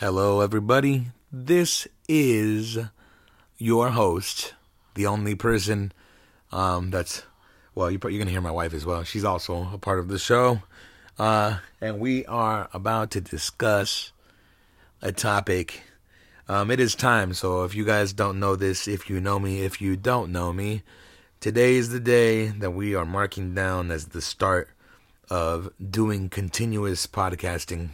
Hello, everybody. This is your host, the only person um, that's well. You, are gonna hear my wife as well. She's also a part of the show, uh, and we are about to discuss a topic. Um, it is time. So if you guys don't know this, if you know me, if you don't know me, today is the day that we are marking down as the start of doing continuous podcasting.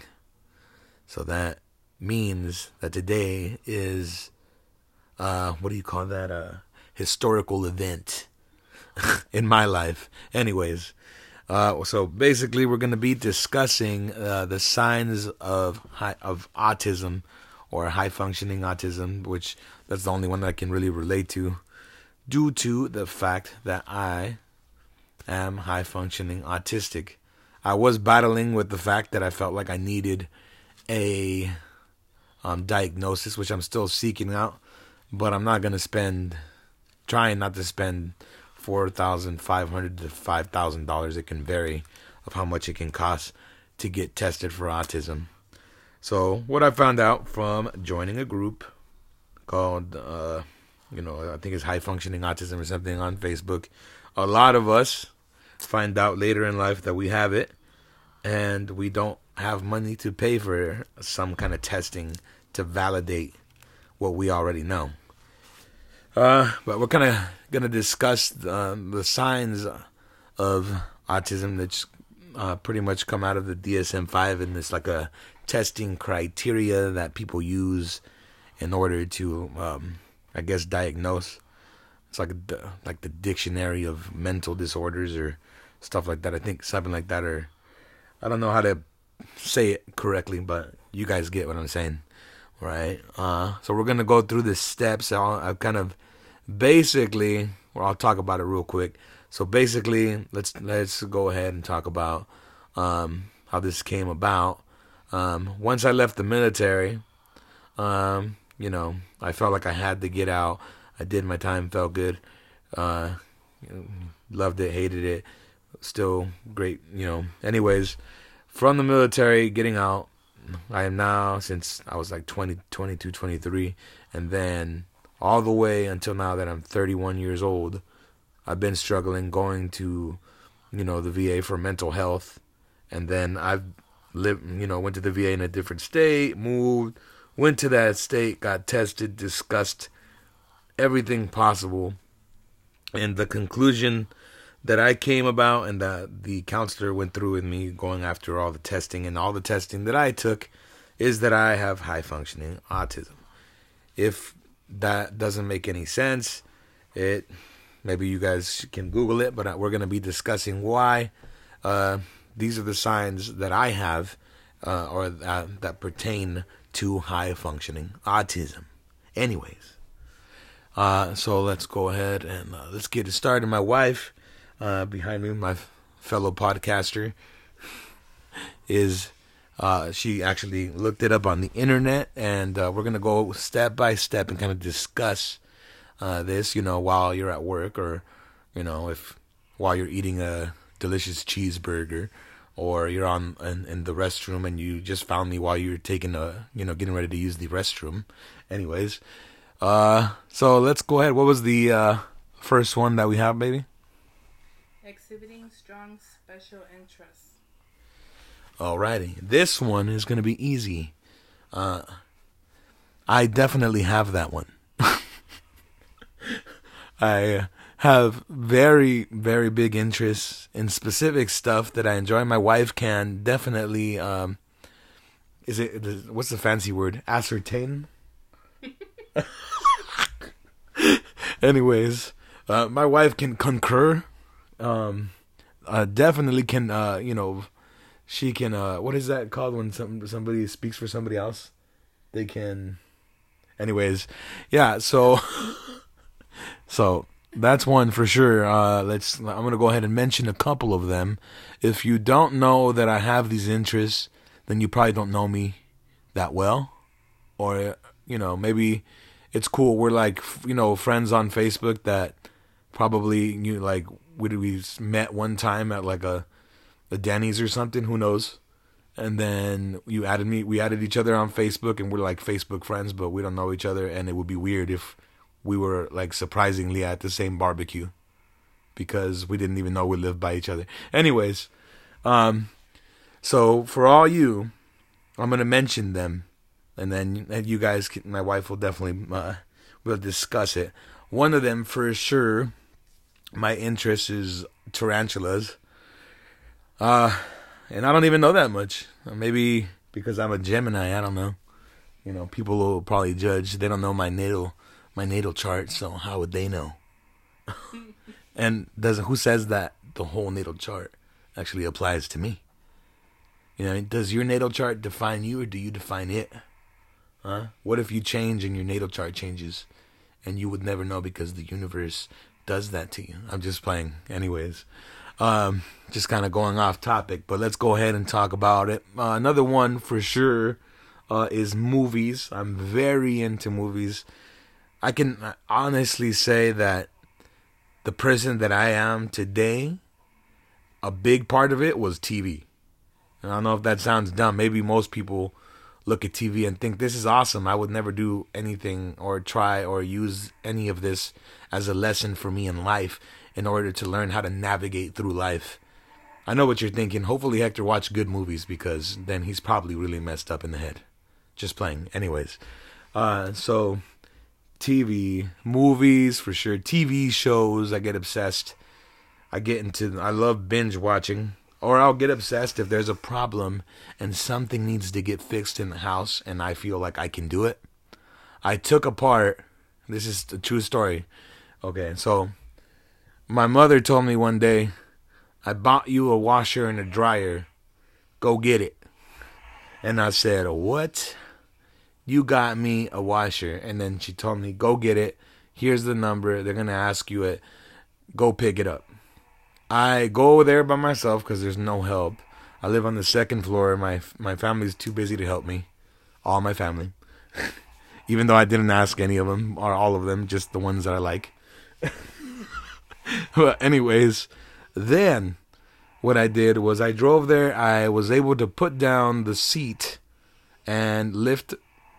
So that means that today is uh, what do you call that? A historical event in my life. Anyways, uh, so basically, we're going to be discussing uh, the signs of high, of autism or high functioning autism, which that's the only one that I can really relate to, due to the fact that I am high functioning autistic. I was battling with the fact that I felt like I needed a um, diagnosis, which I'm still seeking out, but I'm not gonna spend, trying not to spend four thousand five hundred to five thousand dollars. It can vary of how much it can cost to get tested for autism. So what I found out from joining a group called, uh, you know, I think it's high functioning autism or something on Facebook. A lot of us find out later in life that we have it, and we don't have money to pay for some kind of testing to validate what we already know. Uh, but we're going to discuss uh, the signs of autism that's uh, pretty much come out of the DSM 5, and it's like a testing criteria that people use in order to, um, I guess, diagnose. It's like like the dictionary of mental disorders or stuff like that. I think something like that, or I don't know how to say it correctly, but you guys get what I'm saying right? Uh, so we're gonna go through the steps. I'll, I'll kind of basically, or I'll talk about it real quick. So basically, let's let's go ahead and talk about um, how this came about. Um, once I left the military, um, you know, I felt like I had to get out. I did my time, felt good, uh, loved it, hated it, still great, you know. Anyways, from the military, getting out, I am now since I was like 20, 22, 23, and then all the way until now that I'm 31 years old, I've been struggling going to, you know, the VA for mental health, and then I've lived, you know, went to the VA in a different state, moved, went to that state, got tested, discussed everything possible, and the conclusion that I came about and that the counselor went through with me going after all the testing and all the testing that I took is that I have high functioning autism. If that doesn't make any sense, it maybe you guys can Google it, but we're going to be discussing why uh, these are the signs that I have uh, or that, that pertain to high functioning autism. Anyways, uh, so let's go ahead and uh, let's get it started. My wife uh, behind me, my fellow podcaster, is uh, she actually looked it up on the internet, and uh, we're gonna go step by step and kind of discuss uh, this. You know, while you're at work, or you know, if while you're eating a delicious cheeseburger, or you're on in, in the restroom and you just found me while you're taking a, you know, getting ready to use the restroom. Anyways, uh, so let's go ahead. What was the uh, first one that we have, baby? Exhibiting strong special interests. Alrighty. This one is going to be easy. Uh, I definitely have that one. I have very, very big interests in specific stuff that I enjoy. My wife can definitely, um, is it, what's the fancy word? Ascertain? Anyways, uh, my wife can concur um, uh, definitely can uh, you know, she can uh, what is that called when some somebody speaks for somebody else? They can. Anyways, yeah. So, so that's one for sure. Uh, let's. I'm gonna go ahead and mention a couple of them. If you don't know that I have these interests, then you probably don't know me that well, or you know maybe it's cool. We're like you know friends on Facebook that probably you like we we met one time at like a a Denny's or something. Who knows? and then you added me. We added each other on Facebook, and we're like Facebook friends, but we don't know each other. And it would be weird if we were like surprisingly at the same barbecue because we didn't even know we lived by each other. Anyways, um, so for all you, I'm gonna mention them, and then you guys, my wife will definitely uh, will discuss it. One of them for sure. My interest is tarantulas. Uh, and I don't even know that much. Maybe because I'm a Gemini, I don't know. You know, people will probably judge. They don't know my natal my natal chart, so how would they know? and does who says that the whole natal chart actually applies to me? You know, does your natal chart define you or do you define it? Huh? What if you change and your natal chart changes and you would never know because the universe does that to you? I'm just playing anyways. Um, just kind of going off topic, but let's go ahead and talk about it. Uh, another one for sure uh, is movies. I'm very into movies. I can honestly say that the person that I am today, a big part of it was TV. And I don't know if that sounds dumb. Maybe most people look at TV and think this is awesome. I would never do anything or try or use any of this as a lesson for me in life in order to learn how to navigate through life. I know what you're thinking. Hopefully, Hector watched good movies because then he's probably really messed up in the head. Just playing. Anyways, uh, so TV, movies for sure, TV shows. I get obsessed. I get into. I love binge watching, or I'll get obsessed if there's a problem and something needs to get fixed in the house, and I feel like I can do it. I took apart. This is a true story. Okay, so my mother told me one day, I bought you a washer and a dryer. Go get it. And I said, What? You got me a washer. And then she told me, Go get it. Here's the number. They're going to ask you it. Go pick it up. I go there by myself because there's no help. I live on the second floor. My my family's too busy to help me. All my family. Even though I didn't ask any of them or all of them, just the ones that I like. but anyways, then what I did was I drove there. I was able to put down the seat and lift,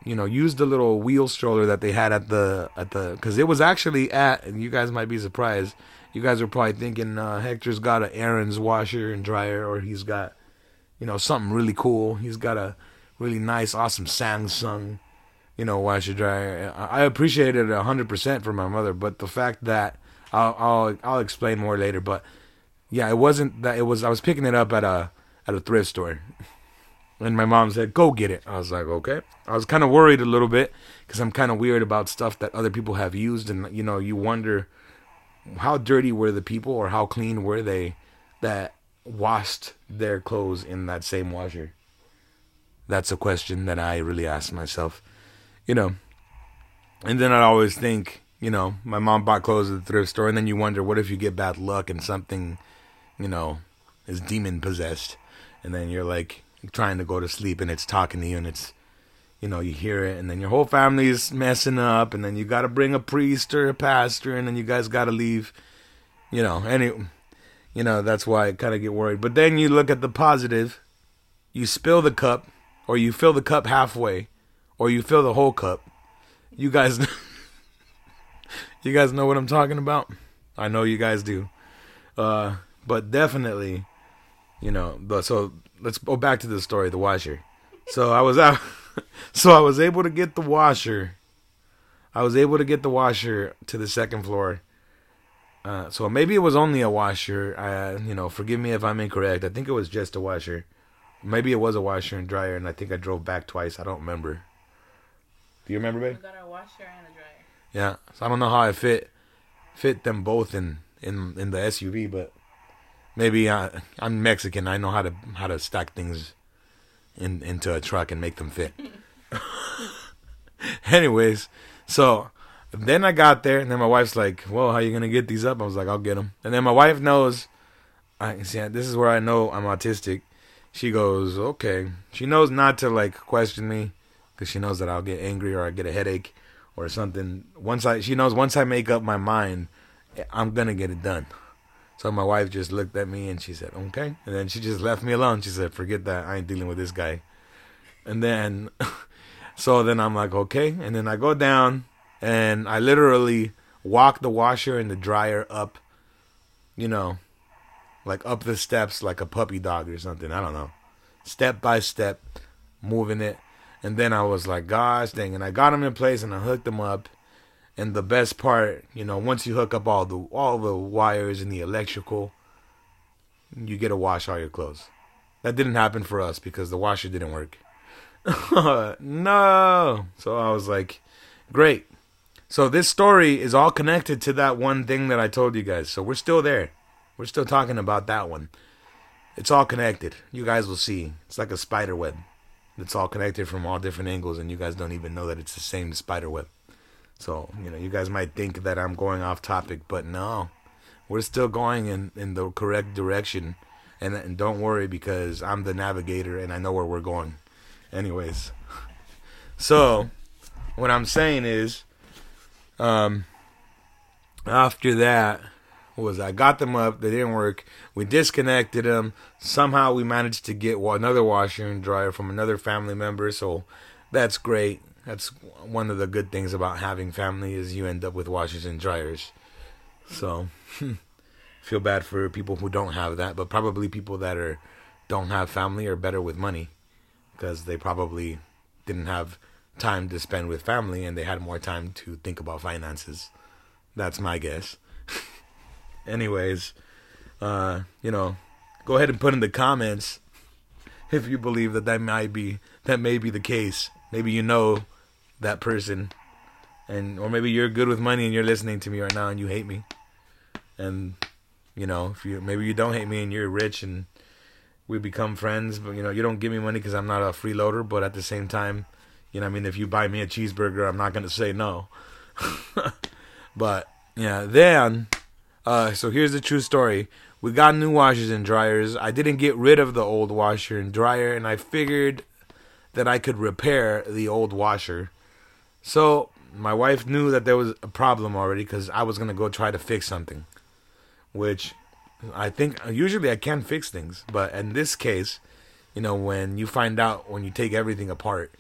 you know, use the little wheel stroller that they had at the at the because it was actually at. And you guys might be surprised. You guys are probably thinking uh, Hector's got an Aaron's washer and dryer, or he's got, you know, something really cool. He's got a really nice, awesome Samsung, you know, washer dryer. I appreciate it hundred percent for my mother, but the fact that I'll I'll I'll explain more later. But yeah, it wasn't that. It was I was picking it up at a at a thrift store, and my mom said, "Go get it." I was like, "Okay." I was kind of worried a little bit because I'm kind of weird about stuff that other people have used, and you know, you wonder how dirty were the people or how clean were they that washed their clothes in that same washer. That's a question that I really ask myself, you know. And then I always think, you know, my mom bought clothes at the thrift store, and then you wonder, what if you get bad luck and something, you know, is demon possessed, and then you're like trying to go to sleep and it's talking to you and it's, you know, you hear it, and then your whole family's messing up, and then you got to bring a priest or a pastor, and then you guys got to leave, you know, any, you know, that's why I kind of get worried. But then you look at the positive, you spill the cup, or you fill the cup halfway, or you fill the whole cup. You guys. You guys know what I'm talking about? I know you guys do. Uh, but definitely, you know, so let's go back to the story, the washer. So I was out so I was able to get the washer. I was able to get the washer to the second floor. Uh, so maybe it was only a washer. Uh, you know, forgive me if I'm incorrect. I think it was just a washer. Maybe it was a washer and dryer, and I think I drove back twice. I don't remember. Do you remember, babe? We got a washer and a dryer. Yeah, so I don't know how I fit fit them both in in in the SUV, but maybe I, I'm Mexican. I know how to how to stack things in into a truck and make them fit. Anyways, so then I got there, and then my wife's like, "Well, how you gonna get these up?" I was like, "I'll get them." And then my wife knows. I see. This is where I know I'm autistic. She goes, "Okay." She knows not to like question me because she knows that I'll get angry or I get a headache or something. Once I, she knows once I make up my mind, I'm gonna get it done. So my wife just looked at me and she said, "Okay," and then she just left me alone. She said, "Forget that. I ain't dealing with this guy." And then, so then I'm like, "Okay," and then I go down and I literally walk the washer and the dryer up, you know, like up the steps like a puppy dog or something. I don't know, step by step, moving it. And then I was like, "Gosh dang!" And I got them in place and I hooked them up and the best part, you know, once you hook up all the all the wires and the electrical, you get to wash all your clothes. That didn't happen for us because the washer didn't work. no. So I was like, great. So this story is all connected to that one thing that I told you guys. So we're still there. We're still talking about that one. It's all connected. You guys will see. It's like a spider web. It's all connected from all different angles and you guys don't even know that it's the same spider web. So, you know, you guys might think that I'm going off topic, but no. We're still going in, in the correct direction. And, and don't worry because I'm the navigator and I know where we're going. Anyways. So, what I'm saying is, um, after that, was I got them up, they didn't work. We disconnected them. Somehow we managed to get another washer and dryer from another family member, so that's great. That's one of the good things about having family is you end up with washers and dryers. So feel bad for people who don't have that, but probably people that are don't have family are better with money because they probably didn't have time to spend with family and they had more time to think about finances. That's my guess. Anyways, uh, you know, go ahead and put in the comments if you believe that that might be that may be the case. Maybe you know that person. And or maybe you're good with money and you're listening to me right now and you hate me. And you know if you maybe you don't hate me and you're rich and we become friends but you know you don't give me money because i'm not a freeloader but at the same time you know i mean if you buy me a cheeseburger i'm not going to say no. But yeah then uh so here's the true story. We got new washers and dryers. I didn't get rid of the old washer and dryer and i figured that i could repair the old washer so my wife knew that there was a problem already because I was gonna go try to fix something, which I think usually I can fix things, but in this case, you know, when you find out when you take everything apart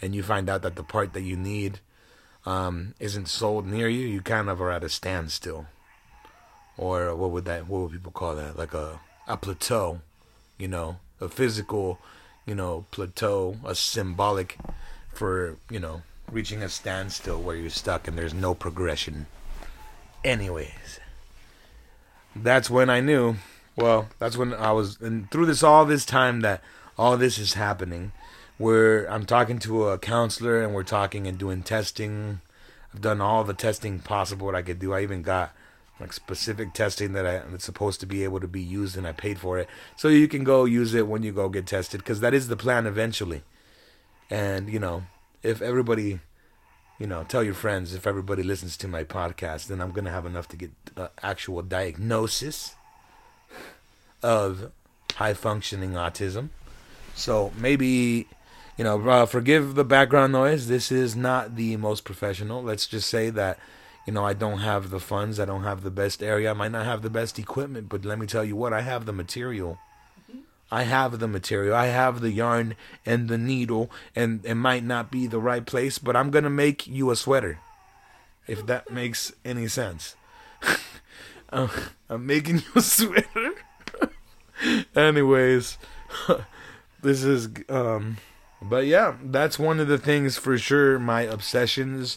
and you find out that the part that you need um, isn't sold near you, you kind of are at a standstill, or what would that? What would people call that? Like a a plateau, you know, a physical, you know, plateau, a symbolic for you know reaching a standstill where you're stuck and there's no progression. Anyways, that's when I knew. Well, that's when I was, and through this all this time that all this is happening, where I'm talking to a counselor and we're talking and doing testing. I've done all the testing possible that I could do. I even got like specific testing that I, that's supposed to be able to be used, and I paid for it, so you can go use it when you go get tested, because that is the plan eventually. And you know, if everybody, you know, tell your friends, if everybody listens to my podcast, then I'm to have enough to get uh, actual diagnosis of high functioning autism. So maybe, you know, uh, forgive the background noise. This is not the most professional. Let's just say that, you know, I don't have the funds. I don't have the best area. I might not have the best equipment, but let me tell you what, I have the material I have the material. I have the yarn and the needle, and it might not be the right place, but I'm gonna make you a sweater. If that makes any sense. uh, I'm making you a sweater. Anyways, this is um but yeah, that's one of the things for sure my obsessions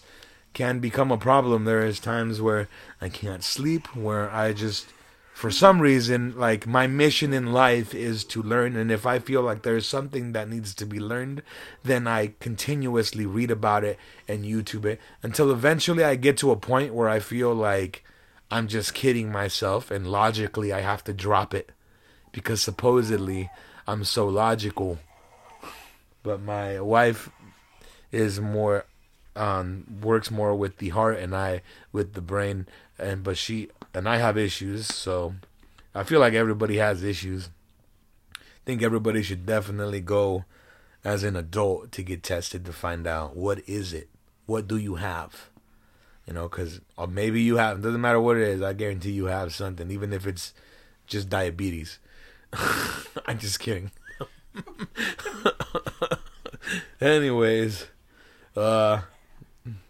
can become a problem. There is times where I can't sleep, where I just for some reason, like my mission in life is to learn, and if I feel like there's something that needs to be learned, then I continuously read about it and YouTube it until eventually I get to a point where I feel like I'm just kidding myself, and logically I have to drop it because supposedly I'm so logical. But my wife is more um, works more with the heart and I with the brain and but she and I have issues, so I feel like everybody has issues. I think everybody should definitely go as an adult to get tested to find out what is it? What do you have? You know, because maybe you have. Doesn't matter what it is. I guarantee you have something, even if it's just diabetes. I'm just kidding. Anyways, uh,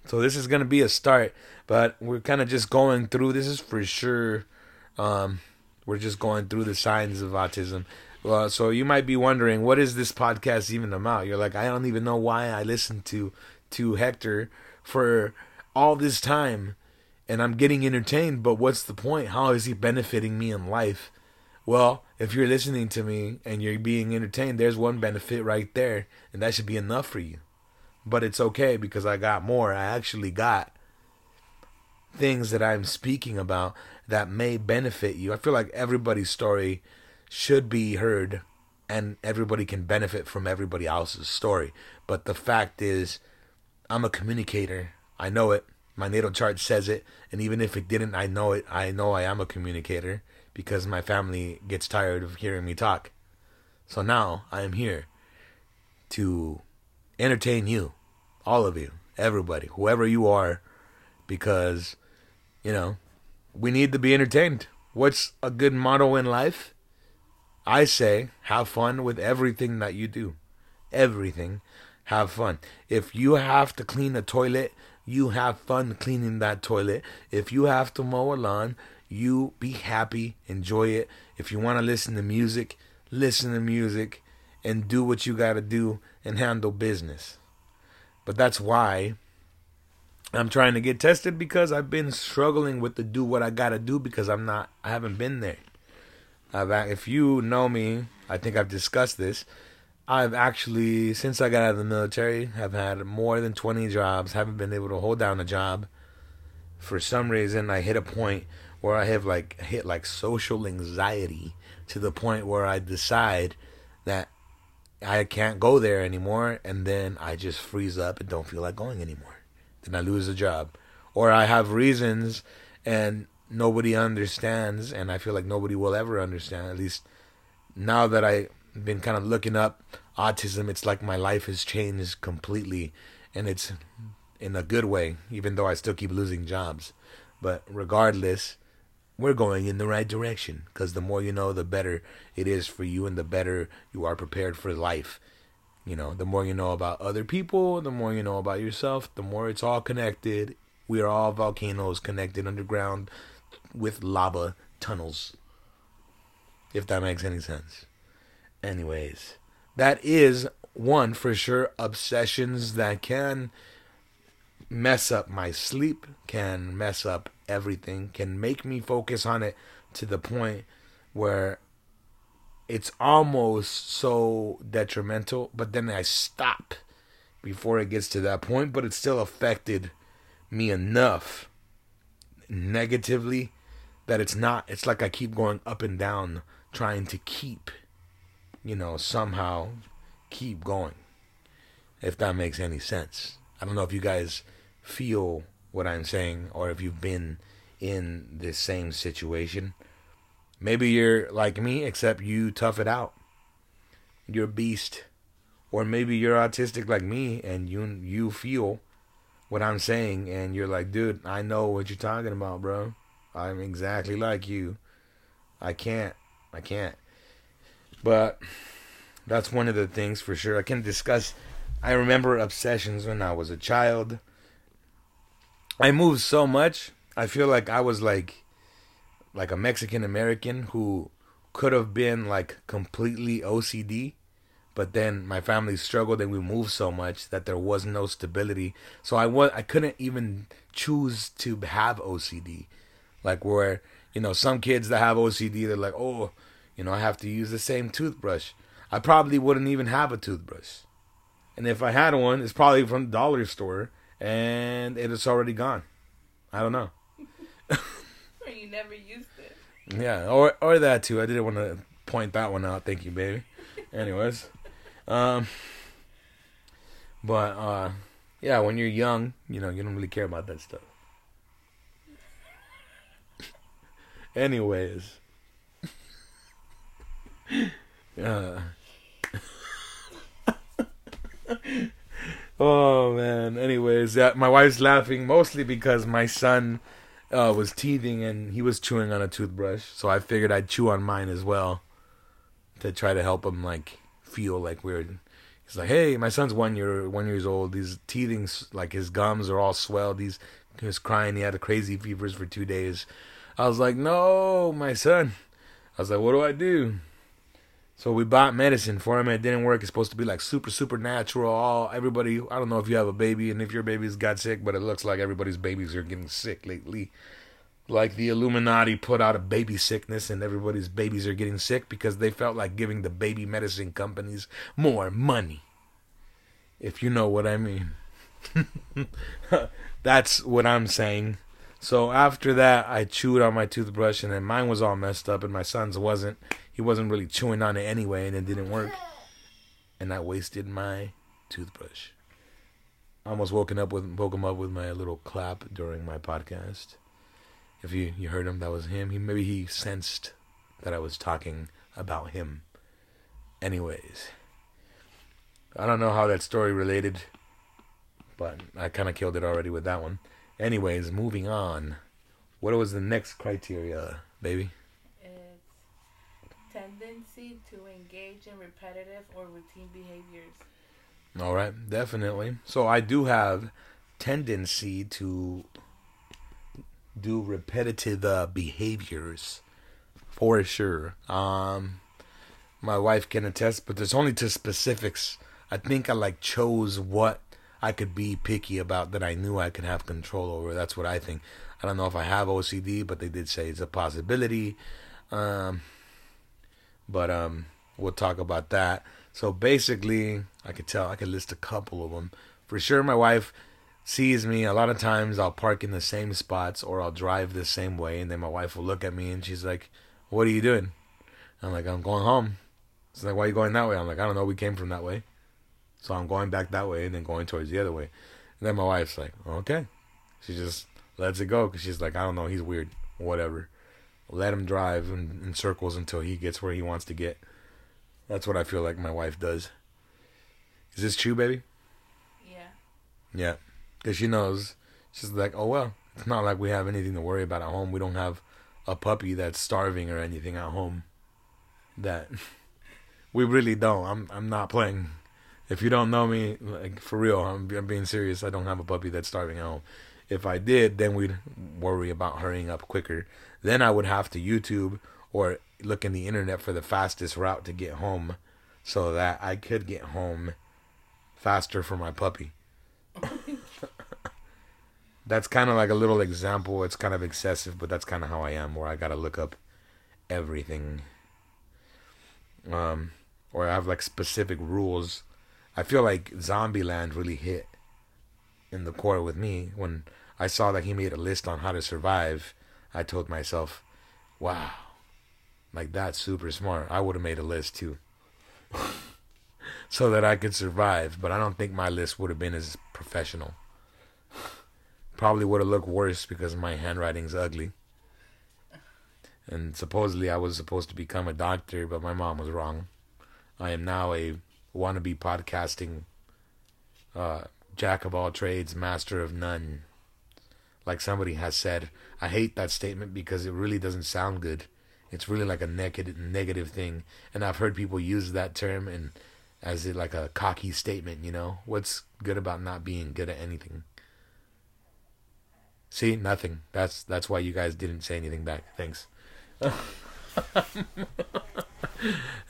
so this is gonna be a start, but we're kind of just going through. This is for sure. Um, we're just going through the signs of autism. Well, so you might be wondering, what is this podcast even about? You're like, I don't even know why I listened to to Hector for all this time, and I'm getting entertained. But what's the point? How is he benefiting me in life? Well, if you're listening to me and you're being entertained, there's one benefit right there, and that should be enough for you. But it's okay because I got more. I actually got things that I'm speaking about that may benefit you. I feel like everybody's story should be heard and everybody can benefit from everybody else's story. But the fact is, I'm a communicator. I know it. My natal chart says it. And even if it didn't, I know it. I know I am a communicator because my family gets tired of hearing me talk. So now I am here to entertain you, all of you, everybody, whoever you are, because, you know, we need to be entertained. What's a good motto in life? I say, have fun with everything that you do. Everything. Have fun. If you have to clean a toilet, you have fun cleaning that toilet. If you have to mow a lawn, you be happy, enjoy it. If you want to listen to music, listen to music and do what you got to do and handle business. But that's why I'm trying to get tested because I've been struggling with the do what I got to do because I'm not I haven't been there. I've if you know me, I think I've discussed this. I've actually since I got out of the military, have had more than 20 jobs, haven't been able to hold down a job. For some reason, I hit a point where I have like hit like social anxiety to the point where I decide that I can't go there anymore and then I just freeze up and don't feel like going anymore. Then I lose the job. Or I have reasons and nobody understands and I feel like nobody will ever understand. At least now that I've been kind of looking up autism, it's like my life has changed completely and it's in a good way, even though I still keep losing jobs. But regardless, we're going in the right direction because the more you know, the better it is for you, and the better you are prepared for life. You know, the more you know about other people, the more you know about yourself, the more it's all connected. We are all volcanoes connected underground with lava tunnels. If that makes any sense. Anyways, that is one for sure obsessions that can mess up my sleep, can mess up everything, can make me focus on it to the point where it's almost so detrimental, but then I stop before it gets to that point, but it still affected me enough negatively that it's not it's like I keep going up and down trying to keep you know somehow keep going if that makes any sense. I don't know if you guys feel what I'm saying or if you've been in this same situation. Maybe you're like me, except you tough it out. You're a beast. Or maybe you're autistic like me and you you feel what I'm saying and you're like, dude, I know what you're talking about, bro. I'm exactly like you. I can't. I can't. But that's one of the things for sure. I can discuss I remember obsessions when I was a child. I moved so much. I feel like I was like like a Mexican American who could have been like completely OCD, but then my family struggled and we moved so much that there was no stability. So I was I couldn't even choose to have OCD. Like where, you know, some kids that have OCD they're like, "Oh, you know, I have to use the same toothbrush." I probably wouldn't even have a toothbrush. And if I had one, it's probably from the dollar store and it is already gone. I don't know. or you never used it. Yeah, or or that too. I didn't want to point that one out. Thank you, baby. Anyways, um, but uh, yeah, when you're young, you know, you don't really care about that stuff. Anyways, uh, oh man. Anyways, yeah, my wife's laughing mostly because my son uh, was teething and he was chewing on a toothbrush, so I figured I'd chew on mine as well to try to help him like feel like we're. He's like, hey, my son's one year one years old. He's teething, like his gums are all swelled. He's he was crying. He had a crazy fevers for two days. I was like, no, my son. I was like, what do I do? So we bought medicine for him. It didn't work. It's supposed to be like super, super natural. All everybody. I don't know if you have a baby and if your baby's got sick, but it looks like everybody's babies are getting sick lately. Like the Illuminati put out a baby sickness, and everybody's babies are getting sick because they felt like giving the baby medicine companies more money. If you know what I mean. That's what I'm saying. So after that, I chewed on my toothbrush, and then mine was all messed up, and my son's wasn't. He wasn't really chewing on it anyway, and it didn't work. And I wasted my toothbrush. I almost woken up with woke him up with my little clap during my podcast. If you you heard him, that was him. He maybe he sensed that I was talking about him. Anyways, I don't know how that story related, but I kind of killed it already with that one. Anyways, moving on. What was the next criteria, baby? Tendency to engage in repetitive or routine behaviors. All right, definitely. So I do have tendency to do repetitive uh, behaviors for sure. Um, my wife can attest, but there's only to specifics. I think I like chose what I could be picky about that I knew I could have control over. That's what I think. I don't know if I have OCD, but they did say it's a possibility. Um, but um, we'll talk about that. So basically, I could tell I could list a couple of them. For sure, my wife sees me a lot of times. I'll park in the same spots or I'll drive the same way, and then my wife will look at me and she's like, "What are you doing?" I'm like, "I'm going home." She's like, "Why are you going that way?" I'm like, "I don't know. We came from that way." So I'm going back that way and then going towards the other way. And then my wife's like, okay. She just lets it go because she's like, I don't know, he's weird. Whatever. Let him drive in, in circles until he gets where he wants to get. That's what I feel like my wife does. Is this true, baby? Yeah. Yeah. Because she knows. She's like, oh, well, it's not like we have anything to worry about at home. We don't have a puppy that's starving or anything at home. That we really don't. I'm I'm not playing. If you don't know me, like for real, I'm, I'm being serious. I don't have a puppy that's starving at home. If I did, then we'd worry about hurrying up quicker. Then I would have to YouTube or look in the internet for the fastest route to get home so that I could get home faster for my puppy. that's kind of like a little example. It's kind of excessive, but that's kind of how I am, where I got to look up everything. Um, or I have like specific rules I feel like Zombieland really hit in the core with me when I saw that he made a list on how to survive. I told myself, "Wow, like that's super smart. I would have made a list too, so that I could survive." But I don't think my list would have been as professional. Probably would have looked worse because my handwriting's ugly. And supposedly I was supposed to become a doctor, but my mom was wrong. I am now a wannabe podcasting uh, jack of all trades, master of none. Like somebody has said, I hate that statement because it really doesn't sound good. It's really like a negative negative thing, and I've heard people use that term and as it like a cocky statement. You know, what's good about not being good at anything? See, nothing. That's that's why you guys didn't say anything back. Thanks.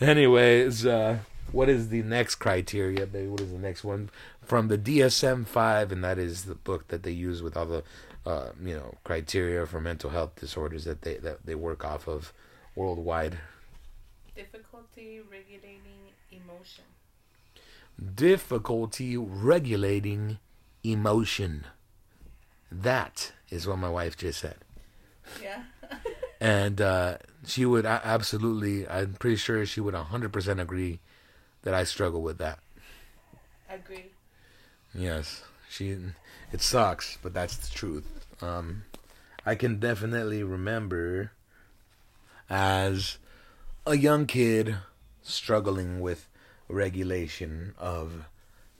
Anyways, uh, what is the next criteria, baby? What is the next one from the DSM five, and that is the book that they use with all the, uh, you know, criteria for mental health disorders that they that they work off of worldwide. Difficulty regulating emotion. Difficulty regulating emotion. That is what my wife just said. Yeah. and uh, she would absolutely, I'm pretty sure she would 100% agree that I struggle with that. Agree. Yes, she. It sucks, but that's the truth. Um, I can definitely remember as a young kid struggling with regulation of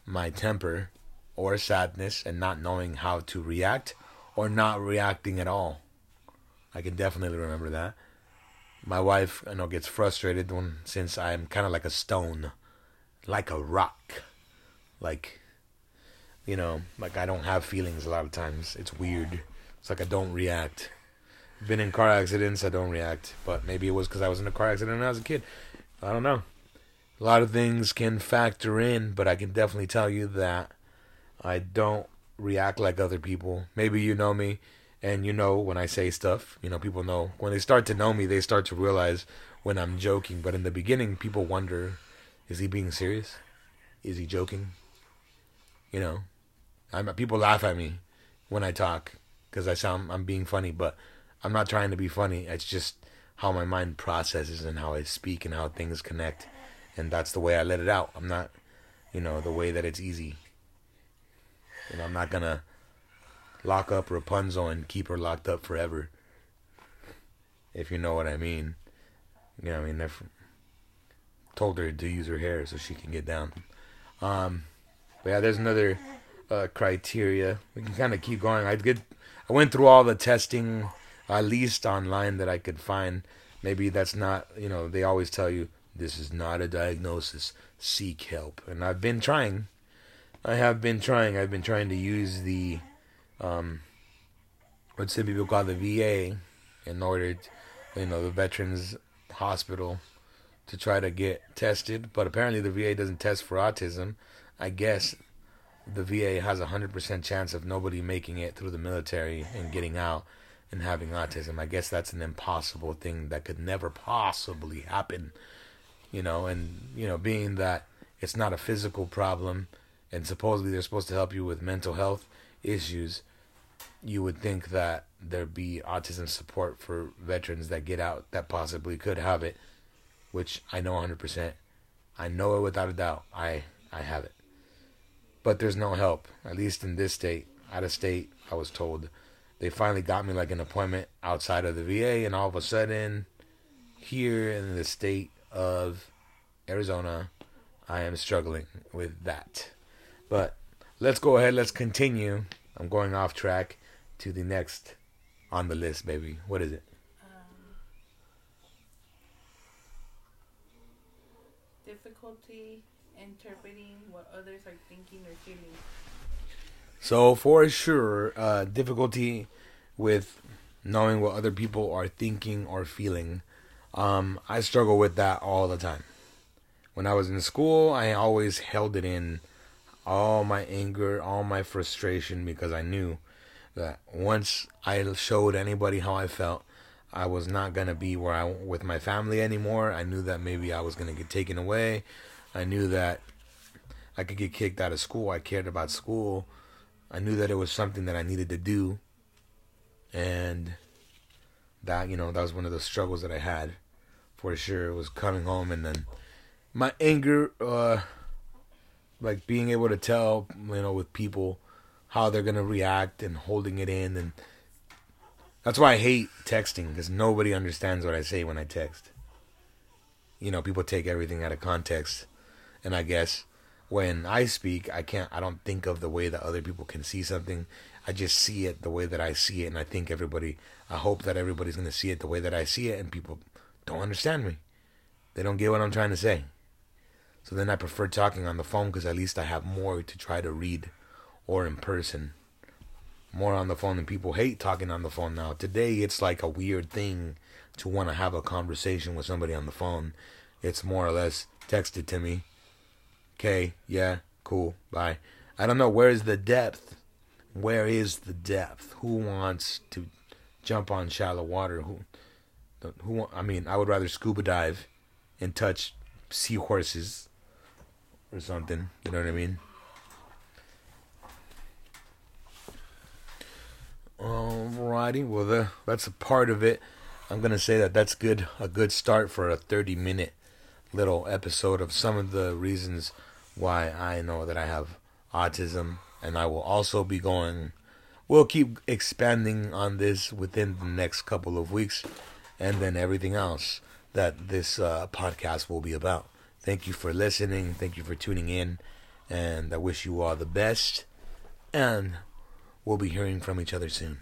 my temper or sadness and not knowing how to react or not reacting at all. I can definitely remember that. My wife, I know, gets frustrated when since I'm kind of like a stone, like a rock, like, you know, like I don't have feelings a lot of times. It's weird. It's like I don't react. Been in car accidents, I don't react. But maybe it was because I was in a car accident when I was a kid. I don't know. A lot of things can factor in, but I can definitely tell you that I don't react like other people. Maybe you know me and you know when I say stuff, you know, people know when they start to know me, they start to realize when I'm joking. But in the beginning, people wonder, is he being serious? Is he joking? You know, I'm, people laugh at me when I talk because I sound I'm being funny, but I'm not trying to be funny. It's just how my mind processes and how I speak and how things connect, and that's the way I let it out. I'm not, you know, the way that it's easy. Know, I'm not gonna lock up Rapunzel and keep her locked up forever. If you know what I mean. You know, I mean, I've told her to use her hair so she can get down. Um, but yeah, there's another uh, criteria. We can kind of keep going. I get, I went through all the testing, at least online that I could find. Maybe that's not, you know, they always tell you this is not a diagnosis. Seek help, and I've been trying. I have been trying. I've been trying to use the, um, what some people call the VA, in order, to, you know, the Veterans Hospital, to try to get tested. But apparently, the VA doesn't test for autism. I guess the VA has a hundred percent chance of nobody making it through the military and getting out and having autism. I guess that's an impossible thing that could never possibly happen. You know, and you know, being that it's not a physical problem and supposedly they're supposed to help you with mental health issues, you would think that there'd be autism support for veterans that get out that possibly could have it, which I know 100%. I know it without a doubt. I I have it. But there's no help, at least in this state. Out of state, I was told they finally got me like an appointment outside of the VA, and all of a sudden, here in the state of Arizona, I am struggling with that. But let's go ahead, let's continue. I'm going off track to the next on the list, baby. What is it? Um, difficulty interpreting what others are thinking or feeling. So for sure, uh, difficulty with knowing what other people are thinking or feeling. Um, I struggle with that all the time. When I was in school, I always held it in all my anger, all my frustration because I knew that once I showed anybody how I felt, I was not gonna be where I with my family anymore. I knew that maybe I was gonna get taken away. I knew that I could get kicked out of school. I cared about school. I knew that it was something that I needed to do. And that, you know, that was one of the struggles that I had for sure. It was coming home and then my anger, uh, like being able to tell, you know, with people how they're going to react and holding it in. And that's why I hate texting because nobody understands what I say when I text. You know, people take everything out of context. And I guess when I speak, I can't, I don't think of the way that other people can see something. I just see it the way that I see it. And I think everybody, I hope that everybody's going to see it the way that I see it. And people don't understand me. They don't get what I'm trying to say. So then I prefer talking on the phone because at least I have more to try to read or in person. More on the phone than people hate talking on the phone now. Today it's like a weird thing to want to have a conversation with somebody on the phone. It's more or less texted to me. Okay, yeah, cool, bye. I don't know where is the depth. Where is the depth? Who wants to jump on shallow water? Who who I mean, I would rather scuba dive and touch seahorses or something. You know what I mean? Alrighty, well, the, that's a part of it. I'm gonna say that that's good, a good start for a 30 minute little episode of some of the reasons why I know that I have autism, and I will also be going. We'll keep expanding on this within the next couple of weeks, and then everything else that this uh, podcast will be about. Thank you for listening. Thank you for tuning in. And I wish you all the best. And we'll be hearing from each other soon.